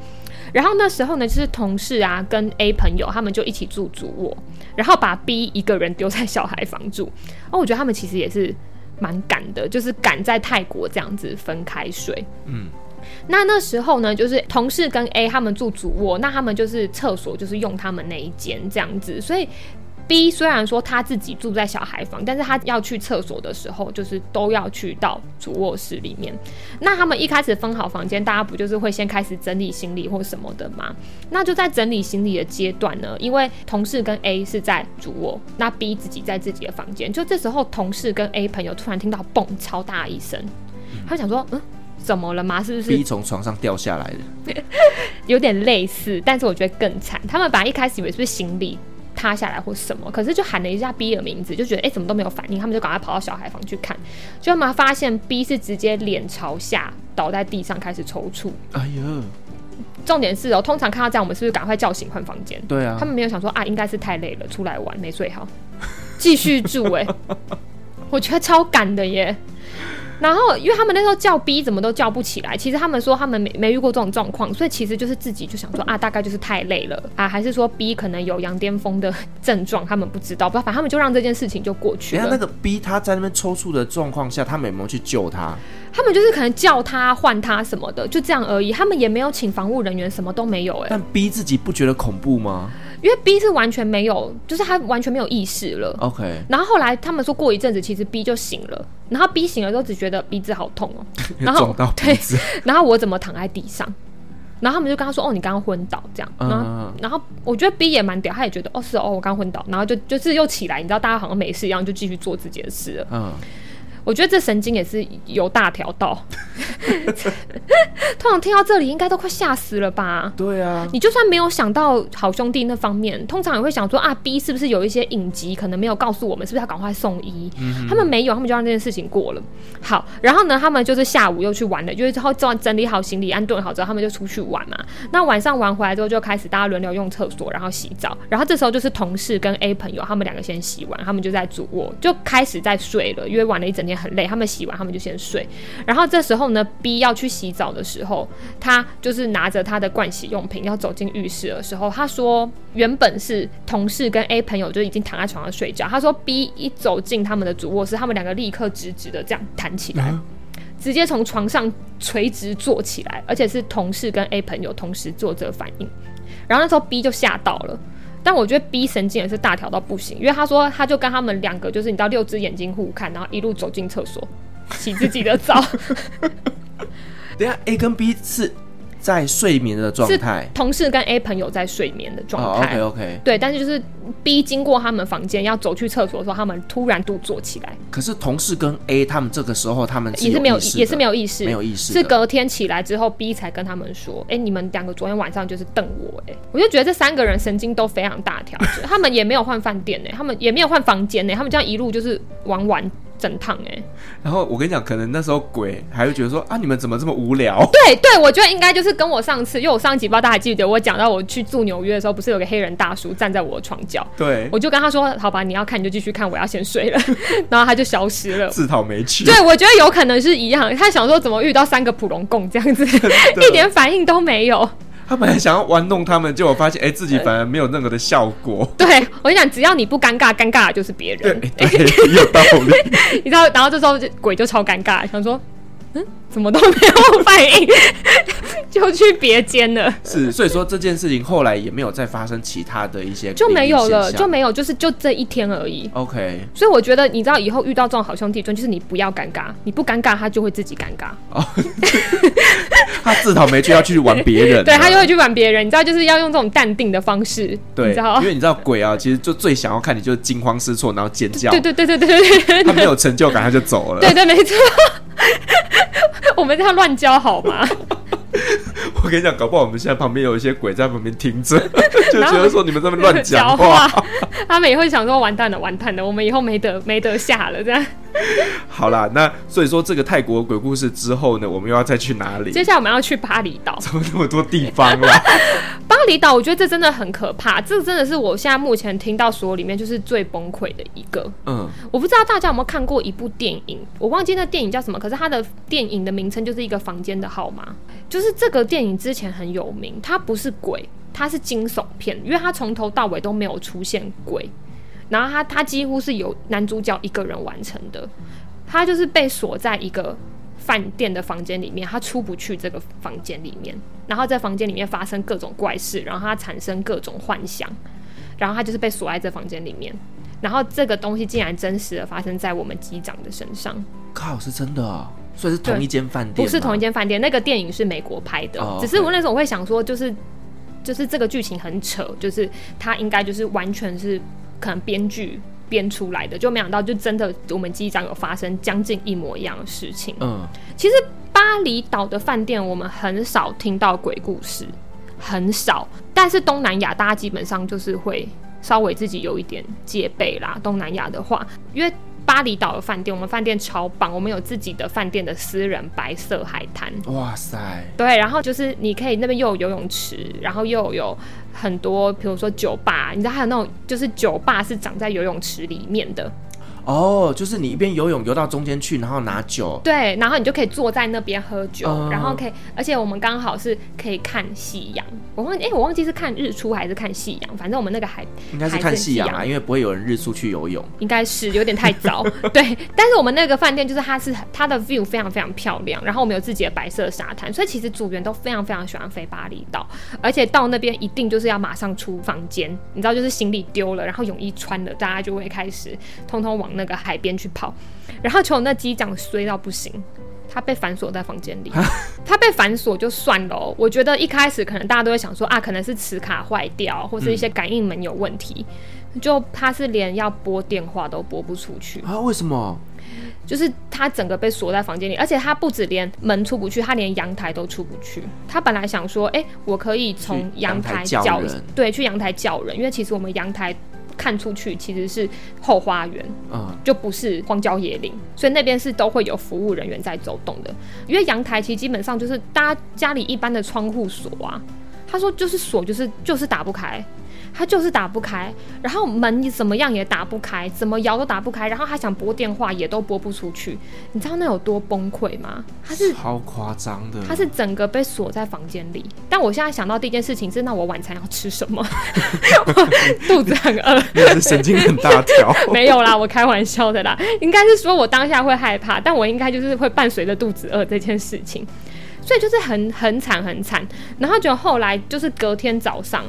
然后那时候呢，就是同事啊跟 A 朋友他们就一起住主卧，然后把 B 一个人丢在小孩房住。哦，我觉得他们其实也是。蛮赶的，就是赶在泰国这样子分开睡。嗯，那那时候呢，就是同事跟 A 他们住主卧，那他们就是厕所就是用他们那一间这样子，所以。B 虽然说他自己住在小孩房，但是他要去厕所的时候，就是都要去到主卧室里面。那他们一开始分好房间，大家不就是会先开始整理行李或什么的吗？那就在整理行李的阶段呢，因为同事跟 A 是在主卧，那 B 自己在自己的房间。就这时候，同事跟 A 朋友突然听到“嘣”超大一声，他想说：“嗯，怎么了吗？是不是 B 从床上掉下来的？” 有点类似，但是我觉得更惨。他们本来一开始以为是不是行李。塌下来或什么，可是就喊了一下 B 的名字，就觉得哎、怎么都没有反应，他们就赶快跑到小孩房去看，就他们发现 B 是直接脸朝下倒在地上开始抽搐。哎呀，重点是哦，通常看到这样，我们是不是赶快叫醒换房间？对啊，他们没有想说啊，应该是太累了，出来玩没睡好，继续住哎、我觉得超赶的耶。然后，因为他们那时候叫 B 怎么都叫不起来，其实他们说他们没没遇过这种状况，所以其实就是自己就想说啊，大概就是太累了啊，还是说 B 可能有羊癫疯的症状，他们不知道，不知道，反正他们就让这件事情就过去了。那个 B 他在那边抽搐的状况下，他们有没有去救他？他们就是可能叫他换他什么的，就这样而已。他们也没有请防务人员，什么都没有。哎，但 B 自己不觉得恐怖吗？因为 B 是完全没有，就是他完全没有意识了。OK。然后后来他们说过一阵子，其实 B 就醒了。然后 B 醒了之后只觉得鼻子好痛哦、喔。然后对，然后我怎么躺在地上？然后他们就跟他说：“哦，你刚刚昏倒这样。”然后、嗯、然后我觉得 B 也蛮屌，他也觉得：“哦，是哦，我刚昏倒。”然后就就是又起来，你知道，大家好像没事一样，就继续做自己的事了。嗯。我觉得这神经也是有大条道。通常听到这里，应该都快吓死了吧？对啊，你就算没有想到好兄弟那方面，通常也会想说啊，B 是不是有一些隐疾，可能没有告诉我们，是不是要赶快送医？嗯、他们没有，他们就让这件事情过了。好，然后呢，他们就是下午又去玩了，就是之后整整理好行李，安顿好之后，他们就出去玩嘛。那晚上玩回来之后，就开始大家轮流用厕所，然后洗澡。然后这时候就是同事跟 A 朋友，他们两个先洗完，他们就在主卧就开始在睡了，因为玩了一整天很累，他们洗完他们就先睡。然后这时候呢，B 要去洗澡的时候，他就是拿着他的盥洗用品要走进浴室的时候，他说原本是同事跟 A 朋友就已经躺在床上睡觉。他说 B 一走进他们的主卧室，他们两个立刻直直的这样弹起来，啊、直接从床上垂直坐起来，而且是同事跟 A 朋友同时做这个反应。然后那时候 B 就吓到了，但我觉得 B 神经也是大条到不行，因为他说他就跟他们两个就是你知道六只眼睛互看，然后一路走进厕所洗自己的澡。等下 A 跟 B 是。在睡眠的状态，同事跟 A 朋友在睡眠的状态。Oh, OK OK。对，但是就是 B 经过他们房间要走去厕所的时候，他们突然都坐起来。可是同事跟 A 他们这个时候他们是也是没有也是没有意识，没有意识。是隔天起来之后，B 才跟他们说：“哎、欸，你们两个昨天晚上就是瞪我。”哎，我就觉得这三个人神经都非常大条，他们也没有换饭店呢，他们也没有换房间呢，他们这样一路就是玩玩。整趟哎、欸，然后我跟你讲，可能那时候鬼还会觉得说啊，你们怎么这么无聊？对对，我觉得应该就是跟我上次，因为我上集不知道大家还记得我讲到我去住纽约的时候，不是有个黑人大叔站在我的床角？对，我就跟他说，好吧，你要看你就继续看，我要先睡了，然后他就消失了，自讨没趣。对，我觉得有可能是一样，他想说怎么遇到三个普龙共这样子，一点反应都没有。他本来想要玩弄他们，结果发现，哎、欸，自己反而没有任何的效果。对，我跟你讲，只要你不尴尬，尴尬的就是别人。对，对有道理。你知道，然后这时候鬼就超尴尬，想说。嗯，怎么都没有反应，就去别间了。是，所以说这件事情后来也没有再发生其他的一些，就没有了，就没有，就是就这一天而已。OK，所以我觉得你知道以后遇到这种好兄弟，就是你不要尴尬，你不尴尬，他就会自己尴尬。哦，他自讨没趣，要去玩别人，对他就会去玩别人。你知道，就是要用这种淡定的方式，对，你知道，因为你知道鬼啊，其实就最想要看你就是惊慌失措，然后尖叫。对对对对对对，对，他没有成就感，他就走了。对对，没错。我们这样乱教好吗？我跟你讲，搞不好我们现在旁边有一些鬼在旁边听着，就觉得说你们这么乱讲话，话，他们也会想说完蛋了，完蛋了，我们以后没得没得下了这样。好啦，那所以说这个泰国鬼故事之后呢，我们又要再去哪里？接下来我们要去巴厘岛，怎么那么多地方啊？巴厘岛，我觉得这真的很可怕，这真的是我现在目前听到所有里面就是最崩溃的一个。嗯，我不知道大家有没有看过一部电影，我忘记那电影叫什么，可是它的电影的名称就是一个房间的号码。就是这个电影之前很有名，它不是鬼，它是惊悚片，因为它从头到尾都没有出现鬼。然后他他几乎是由男主角一个人完成的，他就是被锁在一个饭店的房间里面，他出不去这个房间里面，然后在房间里面发生各种怪事，然后他产生各种幻想，然后他就是被锁在这房间里面，然后这个东西竟然真实的发生在我们机长的身上，靠，是真的啊，所以是同一间饭店？不是同一间饭店，那个电影是美国拍的，oh. 只是我那时候我会想说，就是就是这个剧情很扯，就是它应该就是完全是。可能编剧编出来的，就没想到就真的我们机长有发生将近一模一样的事情。嗯，其实巴厘岛的饭店我们很少听到鬼故事，很少。但是东南亚大家基本上就是会稍微自己有一点戒备啦。东南亚的话，因为。巴厘岛的饭店，我们饭店超棒，我们有自己的饭店的私人白色海滩。哇塞！对，然后就是你可以那边又有游泳池，然后又有很多，比如说酒吧，你知道还有那种就是酒吧是长在游泳池里面的。哦，就是你一边游泳游到中间去，然后拿酒，对，然后你就可以坐在那边喝酒，嗯、然后可以，而且我们刚好是可以看夕阳。我忘记，哎、欸，我忘记是看日出还是看夕阳，反正我们那个海应该是看夕阳啊，因为不会有人日出去游泳，应该是有点太早。对，但是我们那个饭店就是它是它的 view 非常非常漂亮，然后我们有自己的白色沙滩，所以其实组员都非常非常喜欢飞巴厘岛，而且到那边一定就是要马上出房间，你知道，就是行李丢了，然后泳衣穿了，大家就会开始通通往。那个海边去跑，然后求那机长衰到不行，他被反锁在房间里。他被反锁就算了哦，我觉得一开始可能大家都会想说啊，可能是磁卡坏掉，或是一些感应门有问题。嗯、就他是连要拨电话都拨不出去啊？为什么？就是他整个被锁在房间里，而且他不止连门出不去，他连阳台都出不去。他本来想说，哎、欸，我可以从阳台叫人，对，去阳台叫人，因为其实我们阳台。看出去其实是后花园，嗯，就不是荒郊野岭，所以那边是都会有服务人员在走动的。因为阳台其实基本上就是大家家里一般的窗户锁啊，他说就是锁，就是就是打不开。他就是打不开，然后门你怎么样也打不开，怎么摇都打不开，然后他想拨电话也都拨不出去，你知道那有多崩溃吗？他是超夸张的，他是整个被锁在房间里。但我现在想到第一件事情是，那我晚餐要吃什么？我肚子很饿，你是神经很大条？没有啦，我开玩笑的啦。应该是说我当下会害怕，但我应该就是会伴随着肚子饿这件事情，所以就是很很惨很惨。然后就后来就是隔天早上。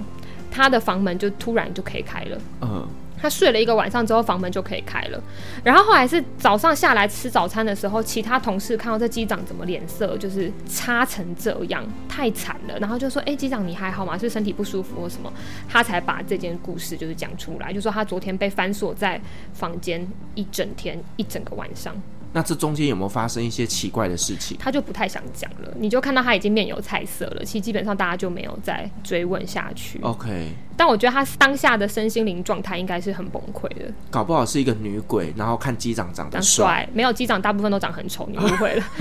他的房门就突然就可以开了，嗯，他睡了一个晚上之后，房门就可以开了。然后后来是早上下来吃早餐的时候，其他同事看到这机长怎么脸色就是差成这样，太惨了。然后就说：“哎，机长你还好吗？是身体不舒服或什么？”他才把这件故事就是讲出来，就说他昨天被反锁在房间一整天一整个晚上。那这中间有没有发生一些奇怪的事情？他就不太想讲了，你就看到他已经面有菜色了。其实基本上大家就没有再追问下去。OK，但我觉得他当下的身心灵状态应该是很崩溃的。搞不好是一个女鬼，然后看机长长得帅，没有机长大部分都长很丑，你误会了。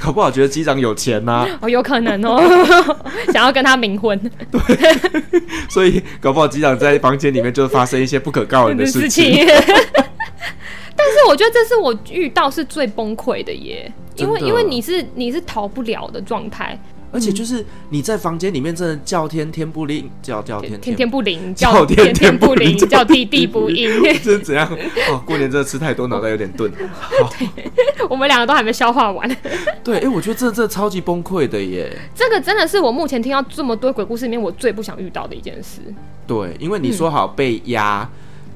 搞不好觉得机长有钱呐、啊？哦，有可能哦，想要跟他冥婚。对，所以搞不好机长在房间里面就发生一些不可告人的事情。但是我觉得这是我遇到是最崩溃的耶，因为因为你是你是逃不了的状态，而且就是你在房间里面真的叫天天不灵，叫叫天天天不灵，叫天天不灵，叫地地不 应，这是怎样？哦，过年真的吃太多，脑袋有点钝。我们两个都还没消化完。对，哎、欸，我觉得这这超级崩溃的耶。这个真的是我目前听到这么多鬼故事里面我最不想遇到的一件事。对，因为你说好被压。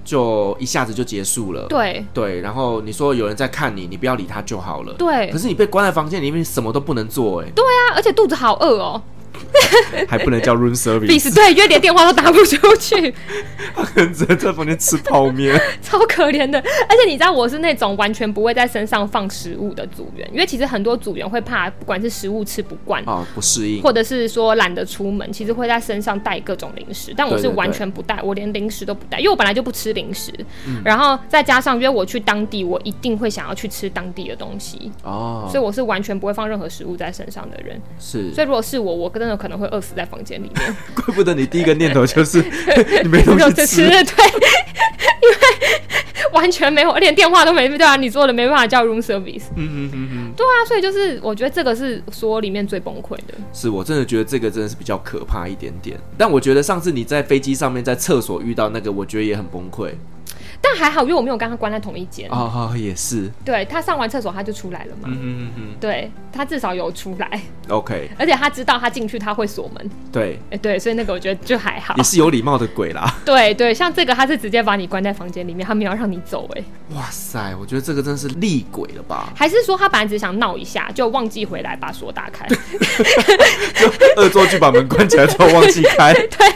就一下子就结束了，对对，然后你说有人在看你，你不要理他就好了，对。可是你被关在房间里面，什么都不能做，哎，对啊，而且肚子好饿哦。还不能叫 room service，对，因为连电话都打不出去，他可能只能在房间吃泡面，超可怜的。而且你知道，我是那种完全不会在身上放食物的组员，因为其实很多组员会怕，不管是食物吃不惯啊、哦，不适应，或者是说懒得出门，其实会在身上带各种零食。但我是完全不带，我连零食都不带，因为我本来就不吃零食。嗯、然后再加上，因为我去当地，我一定会想要去吃当地的东西哦，所以我是完全不会放任何食物在身上的人。是，所以如果是我，我真的可能会饿死在房间里面。怪不得你第一个念头就是 你没东西吃，吃，对，因为完全没有，连电话都没对啊，你做的没办法叫 room service。嗯嗯嗯嗯，对啊，所以就是我觉得这个是说里面最崩溃的。是我真的觉得这个真的是比较可怕一点点。但我觉得上次你在飞机上面在厕所遇到那个，我觉得也很崩溃。但还好，因为我没有跟他关在同一间。哦哦，也是。对，他上完厕所他就出来了嘛。嗯嗯嗯。对，他至少有出来。OK。而且他知道他进去他会锁门。对。哎，对，所以那个我觉得就还好。也是有礼貌的鬼啦。对对，像这个他是直接把你关在房间里面，他没有让你走。哎。哇塞，我觉得这个真是厉鬼了吧？还是说他本来只想闹一下，就忘记回来把锁打开？就恶作剧把门关起来之后忘记开。对。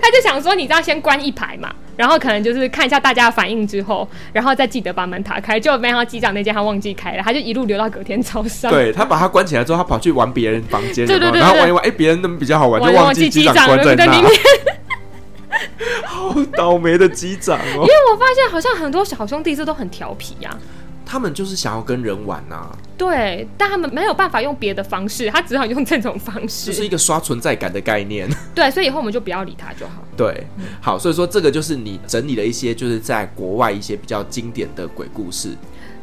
他就想说，你知道先关一排嘛，然后可能就是看一下大家的反应之后，然后再记得把门打开。就没想到机长那间他忘记开了，他就一路留到隔天早上。对，他把他关起来之后，他跑去玩别人房间，对对对，然后玩一玩，哎，别人那么比较好玩，就忘记机长关在那里面。好倒霉的机长哦！因为我发现好像很多小兄弟这都很调皮呀。他们就是想要跟人玩呐、啊，对，但他们没有办法用别的方式，他只好用这种方式，就是一个刷存在感的概念。对，所以以后我们就不要理他就好。对，好，所以说这个就是你整理了一些，就是在国外一些比较经典的鬼故事。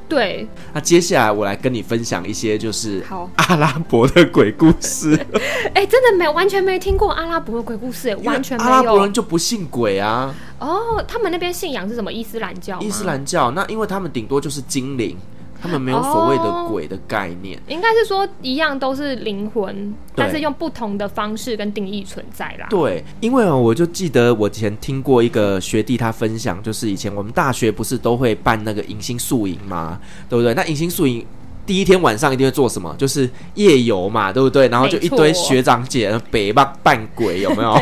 对，那接下来我来跟你分享一些就是阿拉伯的鬼故事。哎、欸，真的没有，完全没听过阿拉伯的鬼故事，完全没有。阿拉伯人就不信鬼啊。哦，他们那边信仰是什么？伊斯兰教？伊斯兰教，那因为他们顶多就是精灵。他们没有所谓的鬼的概念。哦、应该是说一样都是灵魂，但是用不同的方式跟定义存在啦。对，因为哦，我就记得我以前听过一个学弟他分享，就是以前我们大学不是都会办那个迎新宿营嘛？对不对？那迎新宿营。第一天晚上一定会做什么？就是夜游嘛，对不对？然后就一堆学长姐北棒扮鬼，有没有？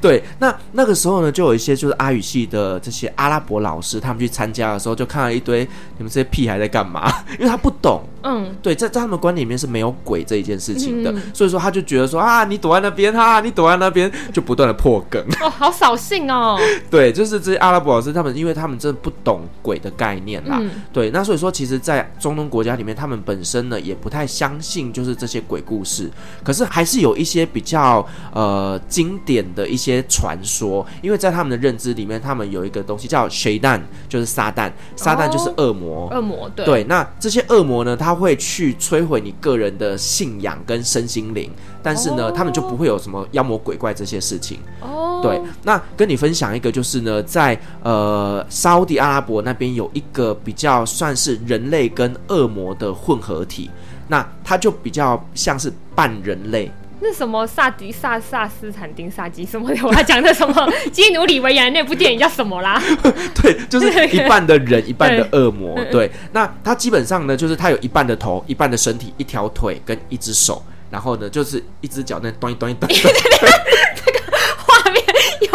对，那那个时候呢，就有一些就是阿语系的这些阿拉伯老师，他们去参加的时候，就看到一堆你们这些屁孩在干嘛？因为他不懂。嗯，对，在在他们观念里面是没有鬼这一件事情的，嗯、所以说他就觉得说啊，你躲在那边哈、啊，你躲在那边，就不断的破梗。哦，好扫兴哦。对，就是这些阿拉伯老师，他们因为他们真的不懂鬼的概念啦。嗯、对，那所以说，其实，在中东国家里面，他们本身呢也不太相信就是这些鬼故事，可是还是有一些比较呃经典的一些传说，因为在他们的认知里面，他们有一个东西叫 Shaitan，就是撒旦，撒旦就是恶魔，恶魔对。对，那这些恶魔呢，他会去摧毁你个人的信仰跟身心灵，但是呢，oh. 他们就不会有什么妖魔鬼怪这些事情。哦，oh. 对，那跟你分享一个，就是呢，在呃沙乌地阿拉伯那边有一个比较算是人类跟恶魔的混合体，那他就比较像是半人类。那什么萨迪萨萨斯坦丁萨基什么的，我还讲的什么基努里维演的那部电影叫什么啦？对，就是一半的人，一半的恶魔。对，对，那他基本上呢，就是他有一半的头，一半的身体，一条腿跟一只手，然后呢，就是一只脚那端一端一端。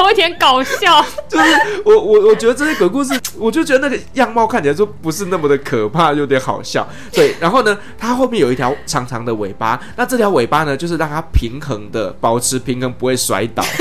有点搞笑，就是我我我觉得这些鬼故事，我就觉得那个样貌看起来就不是那么的可怕，有点好笑。对，然后呢，它后面有一条长长的尾巴，那这条尾巴呢，就是让它平衡的保持平衡，不会摔倒。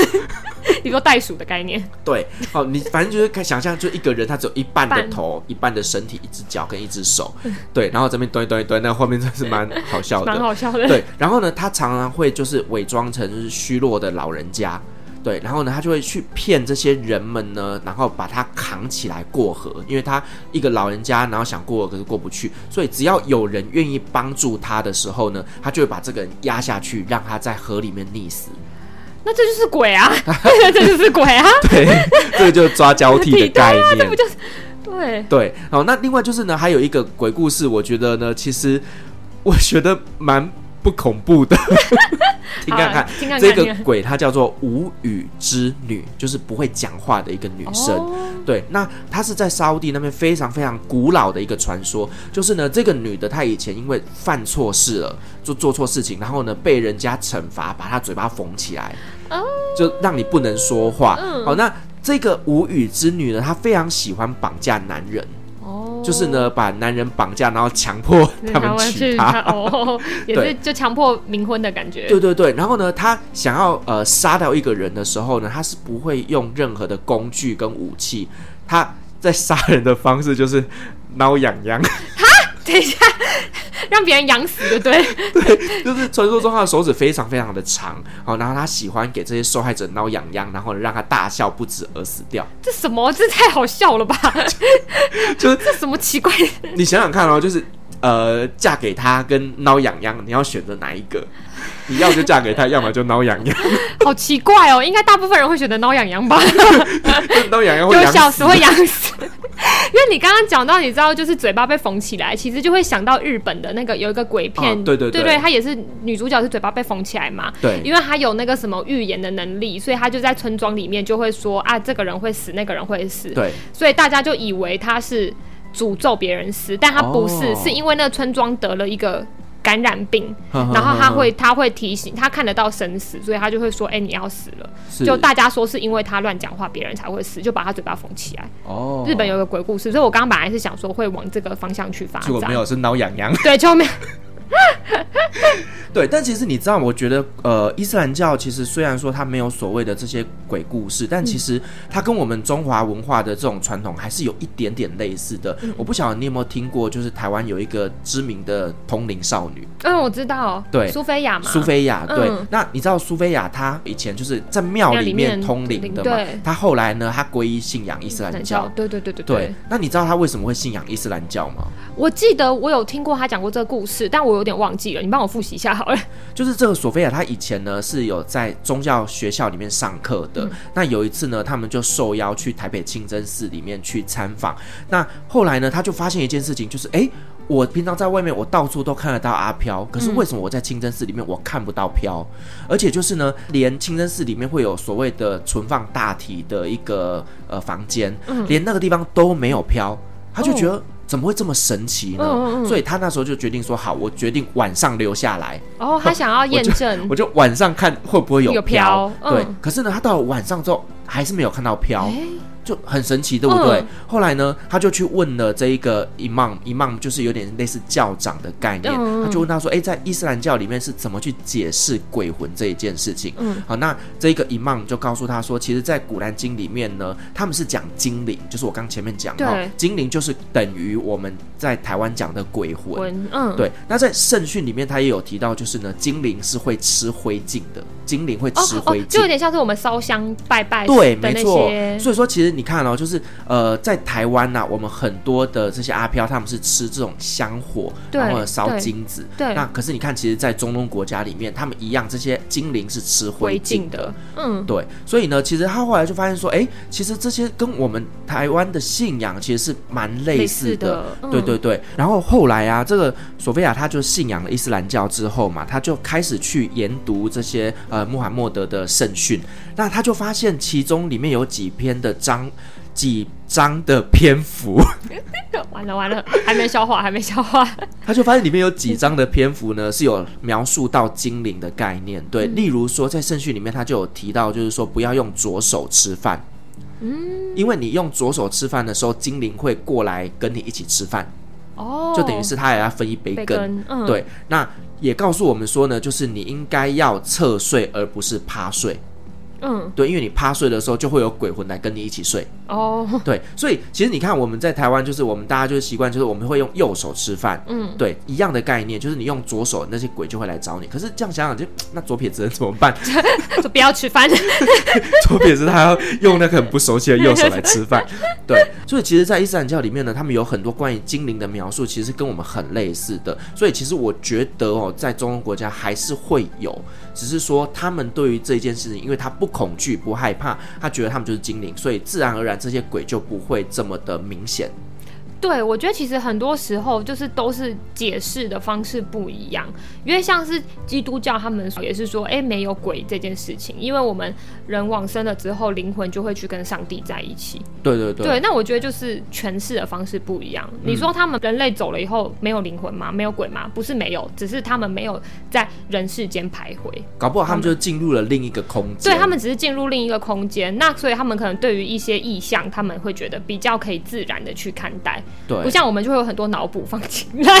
你说袋鼠的概念？对，哦，你反正就是想象，就一个人他只有一半的头，半一半的身体，一只脚跟一只手，对，然后这边蹲一蹲一蹲，那后面真是蛮好笑的，蛮好笑的。对，然后呢，他常常会就是伪装成就是虚弱的老人家。对，然后呢，他就会去骗这些人们呢，然后把他扛起来过河，因为他一个老人家，然后想过河，可是过不去，所以只要有人愿意帮助他的时候呢，他就会把这个人压下去，让他在河里面溺死。那这就是鬼啊！这就是鬼啊！对，这个就是抓交替的概念。啊、这不就是对对？好，那另外就是呢，还有一个鬼故事，我觉得呢，其实我觉得蛮不恐怖的。听看看，听看看这个鬼，她叫做无语之女，就是不会讲话的一个女生。哦、对，那她是在沙乌地那边非常非常古老的一个传说。就是呢，这个女的她以前因为犯错事了，就做错事情，然后呢被人家惩罚，把她嘴巴缝起来，哦、就让你不能说话。嗯、好，那这个无语之女呢，她非常喜欢绑架男人。就是呢，把男人绑架，然后强迫他们娶她，哦，也是就强迫冥婚的感觉。对对对，然后呢，他想要呃杀掉一个人的时候呢，他是不会用任何的工具跟武器，他在杀人的方式就是挠痒痒。哈，等一下。让别人养死，对不对？对，就是传说中他的手指非常非常的长，好，然后他喜欢给这些受害者挠痒痒，然后让他大笑不止而死掉。这什么？这太好笑了吧？就是这什么奇怪？你想想看哦，就是呃，嫁给他跟挠痒痒，你要选择哪一个？你要就嫁给他，要么就挠痒痒。好奇怪哦，应该大部分人会选择挠痒痒吧？挠痒痒会就小时会痒死。因为你刚刚讲到，你知道，就是嘴巴被缝起来，其实就会想到日本的那个有一个鬼片，啊、对对对，对，他也是女主角是嘴巴被缝起来嘛，对，因为他有那个什么预言的能力，所以他就在村庄里面就会说啊，这个人会死，那个人会死，对，所以大家就以为他是诅咒别人死，但他不是，哦、是因为那个村庄得了一个。感染病，然后他会他会提醒他看得到生死，所以他就会说：“哎、欸，你要死了。”就大家说是因为他乱讲话，别人才会死，就把他嘴巴缝起来。哦，日本有个鬼故事，所以我刚刚本来是想说会往这个方向去发展，结果没有，是挠痒痒。对，就没有。对，但其实你知道，我觉得，呃，伊斯兰教其实虽然说它没有所谓的这些鬼故事，但其实它跟我们中华文化的这种传统还是有一点点类似的。嗯、我不晓得你有没有听过，就是台湾有一个知名的通灵少女。嗯，我知道。对，苏菲亚嘛。苏菲亚，对。嗯、那你知道苏菲亚她以前就是在庙里面通灵的嘛？她后来呢，她皈依信仰伊斯兰教。对对对对对。对。那你知道她为什么会信仰伊斯兰教吗？我记得我有听过她讲过这个故事，但我有点忘记。了，你帮我复习一下好了。就是这个索菲亚，她以前呢是有在宗教学校里面上课的。嗯、那有一次呢，他们就受邀去台北清真寺里面去参访。那后来呢，他就发现一件事情，就是哎，我平常在外面我到处都看得到阿飘，可是为什么我在清真寺里面我看不到飘？嗯、而且就是呢，连清真寺里面会有所谓的存放大体的一个呃房间，嗯、连那个地方都没有飘，他就觉得。哦怎么会这么神奇呢？嗯嗯，所以他那时候就决定说：“好，我决定晚上留下来。”哦，他想要验证我，我就晚上看会不会有飘。有飘嗯、对，可是呢，他到了晚上之后还是没有看到飘。欸就很神奇，对不对？嗯、后来呢，他就去问了这一个 imam，imam 就是有点类似教长的概念。嗯、他就问他说：“哎，在伊斯兰教里面是怎么去解释鬼魂这一件事情？”嗯，好，那这一个 imam 就告诉他说：“其实，在古兰经里面呢，他们是讲精灵，就是我刚前面讲的，对精灵就是等于我们在台湾讲的鬼魂。嗯，对。那在圣训里面，他也有提到，就是呢，精灵是会吃灰烬的，精灵会吃灰烬，哦哦，就有点像是我们烧香拜拜。对，没错。所以说，其实。你看哦，就是呃，在台湾呐、啊，我们很多的这些阿飘，他们是吃这种香火，然后烧金子。对，那可是你看，其实，在中东国家里面，他们一样，这些精灵是吃灰烬的。嗯，对。所以呢，其实他后来就发现说，哎，其实这些跟我们台湾的信仰其实是蛮类似的。似的嗯、对对对。然后后来啊，这个索菲亚他就信仰了伊斯兰教之后嘛，他就开始去研读这些呃穆罕默德的圣训。那他就发现其中里面有几篇的章。几章的篇幅，完了完了，还没消化，还没消化。他就发现里面有几章的篇幅呢，是有描述到精灵的概念。对，例如说在圣训里面，他就有提到，就是说不要用左手吃饭。嗯，因为你用左手吃饭的时候，精灵会过来跟你一起吃饭。哦，就等于是他也要分一杯羹。嗯，对。那也告诉我们说呢，就是你应该要侧睡，而不是趴睡。嗯，对，因为你趴睡的时候，就会有鬼魂来跟你一起睡。哦，对，所以其实你看，我们在台湾，就是我们大家就是习惯，就是我们会用右手吃饭。嗯，对，一样的概念，就是你用左手，那些鬼就会来找你。可是这样想想就，就那左撇子人 怎么办？就不要吃饭。左撇子他要用那个很不熟悉的右手来吃饭。对，所以其实，在伊斯兰教里面呢，他们有很多关于精灵的描述，其实跟我们很类似的。所以其实我觉得哦，在中东国家还是会有，只是说他们对于这件事情，因为他不。恐惧，不害怕，他觉得他们就是精灵，所以自然而然这些鬼就不会这么的明显。对，我觉得其实很多时候就是都是解释的方式不一样，因为像是基督教他们也是说，哎，没有鬼这件事情，因为我们人往生了之后，灵魂就会去跟上帝在一起。对对对。对，那我觉得就是诠释的方式不一样。嗯、你说他们人类走了以后没有灵魂吗？没有鬼吗？不是没有，只是他们没有在人世间徘徊。搞不好他们就进入了另一个空间。对，他们只是进入另一个空间，那所以他们可能对于一些意象，他们会觉得比较可以自然的去看待。对，不像我们就会有很多脑补放进来，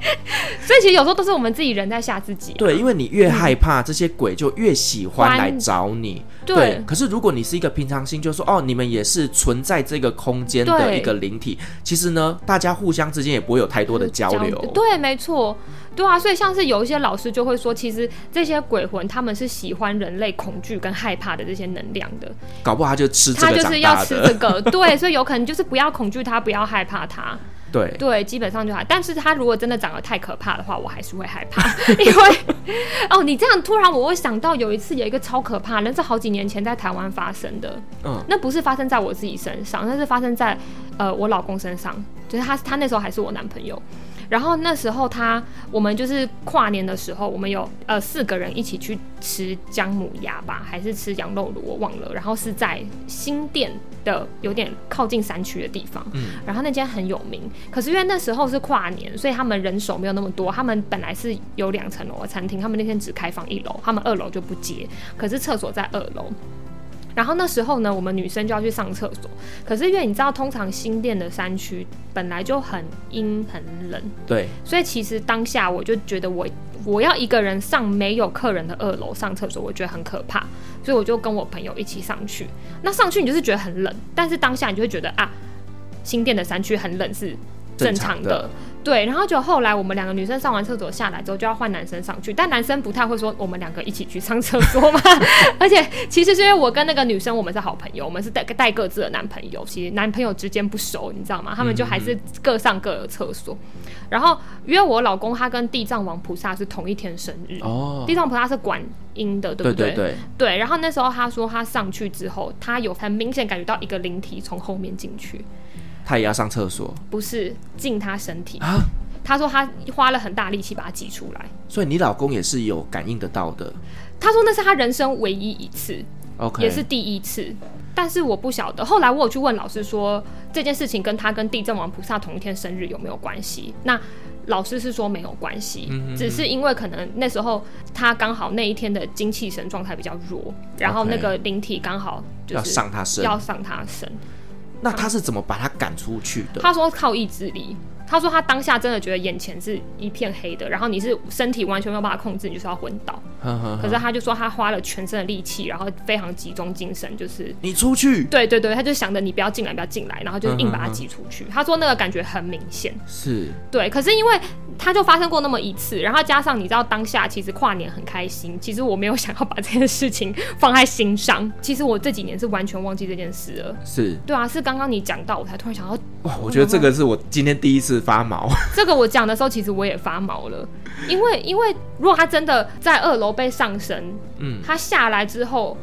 所以其实有时候都是我们自己人在吓自己啊。对，因为你越害怕，这些鬼就越喜欢来找你。对，对，可是如果你是一个平常心，就说哦，你们也是存在这个空间的一个灵体，其实呢，大家互相之间也不会有太多的交流。对，没错。对啊，所以像是有一些老师就会说，其实这些鬼魂他们是喜欢人类恐惧跟害怕的这些能量的。搞不好他就吃这个，他就是要吃这个。对，所以有可能就是不要恐惧他，不要害怕他。对对，基本上就好。但是他如果真的长得太可怕的话，我还是会害怕。因为哦，你这样突然我会想到有一次有一个超可怕，那是好几年前在台湾发生的。嗯，那不是发生在我自己身上，那是发生在呃我老公身上，就是他他那时候还是我男朋友。然后那时候他，我们就是跨年的时候，我们有呃四个人一起去吃姜母鸭吧，还是吃羊肉炉，我忘了。然后是在新店的有点靠近山区的地方，嗯，然后那间很有名。可是因为那时候是跨年，所以他们人手没有那么多。他们本来是有两层楼的餐厅，他们那天只开放一楼，他们二楼就不接。可是厕所在二楼。然后那时候呢，我们女生就要去上厕所。可是因为你知道，通常新店的山区本来就很阴很冷，对，所以其实当下我就觉得我我要一个人上没有客人的二楼上厕所，我觉得很可怕，所以我就跟我朋友一起上去。那上去你就是觉得很冷，但是当下你就会觉得啊，新店的山区很冷是正常的。对，然后就后来我们两个女生上完厕所下来之后，就要换男生上去，但男生不太会说我们两个一起去上厕所嘛。而且其实是因为我跟那个女生我们是好朋友，我们是带带各自的男朋友，其实男朋友之间不熟，你知道吗？他们就还是各上各的厕所。嗯、然后因为我老公他跟地藏王菩萨是同一天生日哦，地藏菩萨是管阴的，对不对？对对对，对。然后那时候他说他上去之后，他有很明显感觉到一个灵体从后面进去。他也要上厕所？不是进他身体啊？他说他花了很大力气把它挤出来。所以你老公也是有感应得到的？他说那是他人生唯一一次，OK，也是第一次。但是我不晓得。后来我有去问老师说这件事情跟他跟地震王菩萨同一天生日有没有关系？那老师是说没有关系，只是因为可能那时候他刚好那一天的精气神状态比较弱，然后那个灵体刚好就是要上他身，要上他身。那他是怎么把他赶出去的？他说靠意志力。他说他当下真的觉得眼前是一片黑的，然后你是身体完全没有办法控制，你就是要昏倒。呵呵呵，可是他就说他花了全身的力气，然后非常集中精神，就是你出去。对对对，他就想着你不要进来，不要进来，然后就硬把他挤出去。他说那个感觉很明显，是对。可是因为他就发生过那么一次，然后加上你知道当下其实跨年很开心，其实我没有想要把这件事情放在心上。其实我这几年是完全忘记这件事了。是对啊，是刚刚你讲到我才突然想到。哇，我觉得这个是我今天第一次发毛。这个我讲的时候，其实我也发毛了，因为因为如果他真的在二楼被上身，嗯，他下来之后，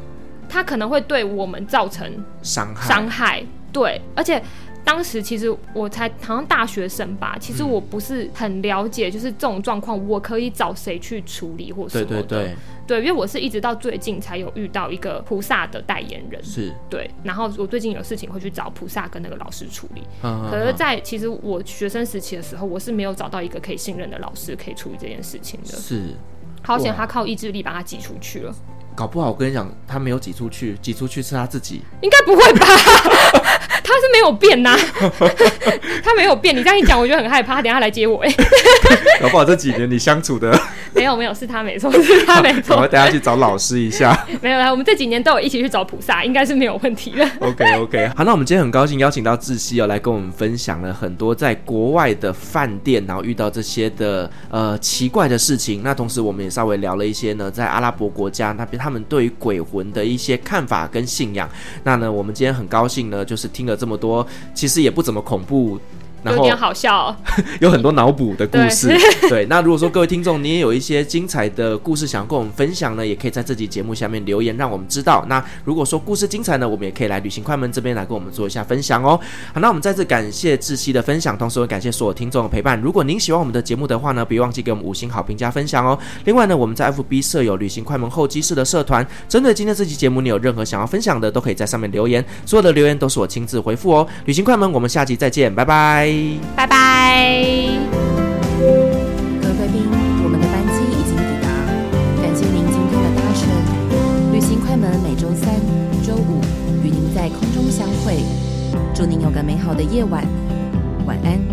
他可能会对我们造成伤害，伤害，对，而且。当时其实我才好像大学生吧，其实我不是很了解，就是这种状况我可以找谁去处理或什么的。对对对，对，因为我是一直到最近才有遇到一个菩萨的代言人，是对。然后我最近有事情会去找菩萨跟那个老师处理。嗯。可是，在其实我学生时期的时候，我是没有找到一个可以信任的老师可以处理这件事情的。是。好险，他靠意志力把他挤出去了。搞不好我跟你讲，他没有挤出去，挤出去是他自己。应该不会吧？他是没有变呐、啊，他没有变。你这样一讲，我就很害怕。他等下来接我哎。搞不好这几年你相处的 没有没有，是他没错，是他没错。我们等下去找老师一下。没有啦，我们这几年都有一起去找菩萨，应该是没有问题的。OK OK，好，那我们今天很高兴邀请到志熙哦来跟我们分享了很多在国外的饭店，然后遇到这些的呃奇怪的事情。那同时我们也稍微聊了一些呢，在阿拉伯国家那边他们对于鬼魂的一些看法跟信仰。那呢，我们今天很高兴呢，就是听了。这么多，其实也不怎么恐怖。有点好笑，哦，有很多脑补的故事。对，对，那如果说各位听众你也有一些精彩的故事想要跟我们分享呢，也可以在这集节目下面留言，让我们知道。那如果说故事精彩呢，我们也可以来旅行快门这边来跟我们做一下分享哦。好，那我们再次感谢志熹的分享，同时也感谢所有听众的陪伴。如果您喜欢我们的节目的话呢，别忘记给我们五星好评加分享哦。另外呢，我们在 FB 设有旅行快门候机室的社团，针对今天这期节目，你有任何想要分享的，都可以在上面留言，所有的留言都是我亲自回复哦。旅行快门，我们下集再见，拜拜，拜拜。拜，各位贵宾，我们的班机已经抵达，感谢您今天的搭乘。旅行快门每周三、周五与您在空中相会，祝您有个美好的夜晚，晚安。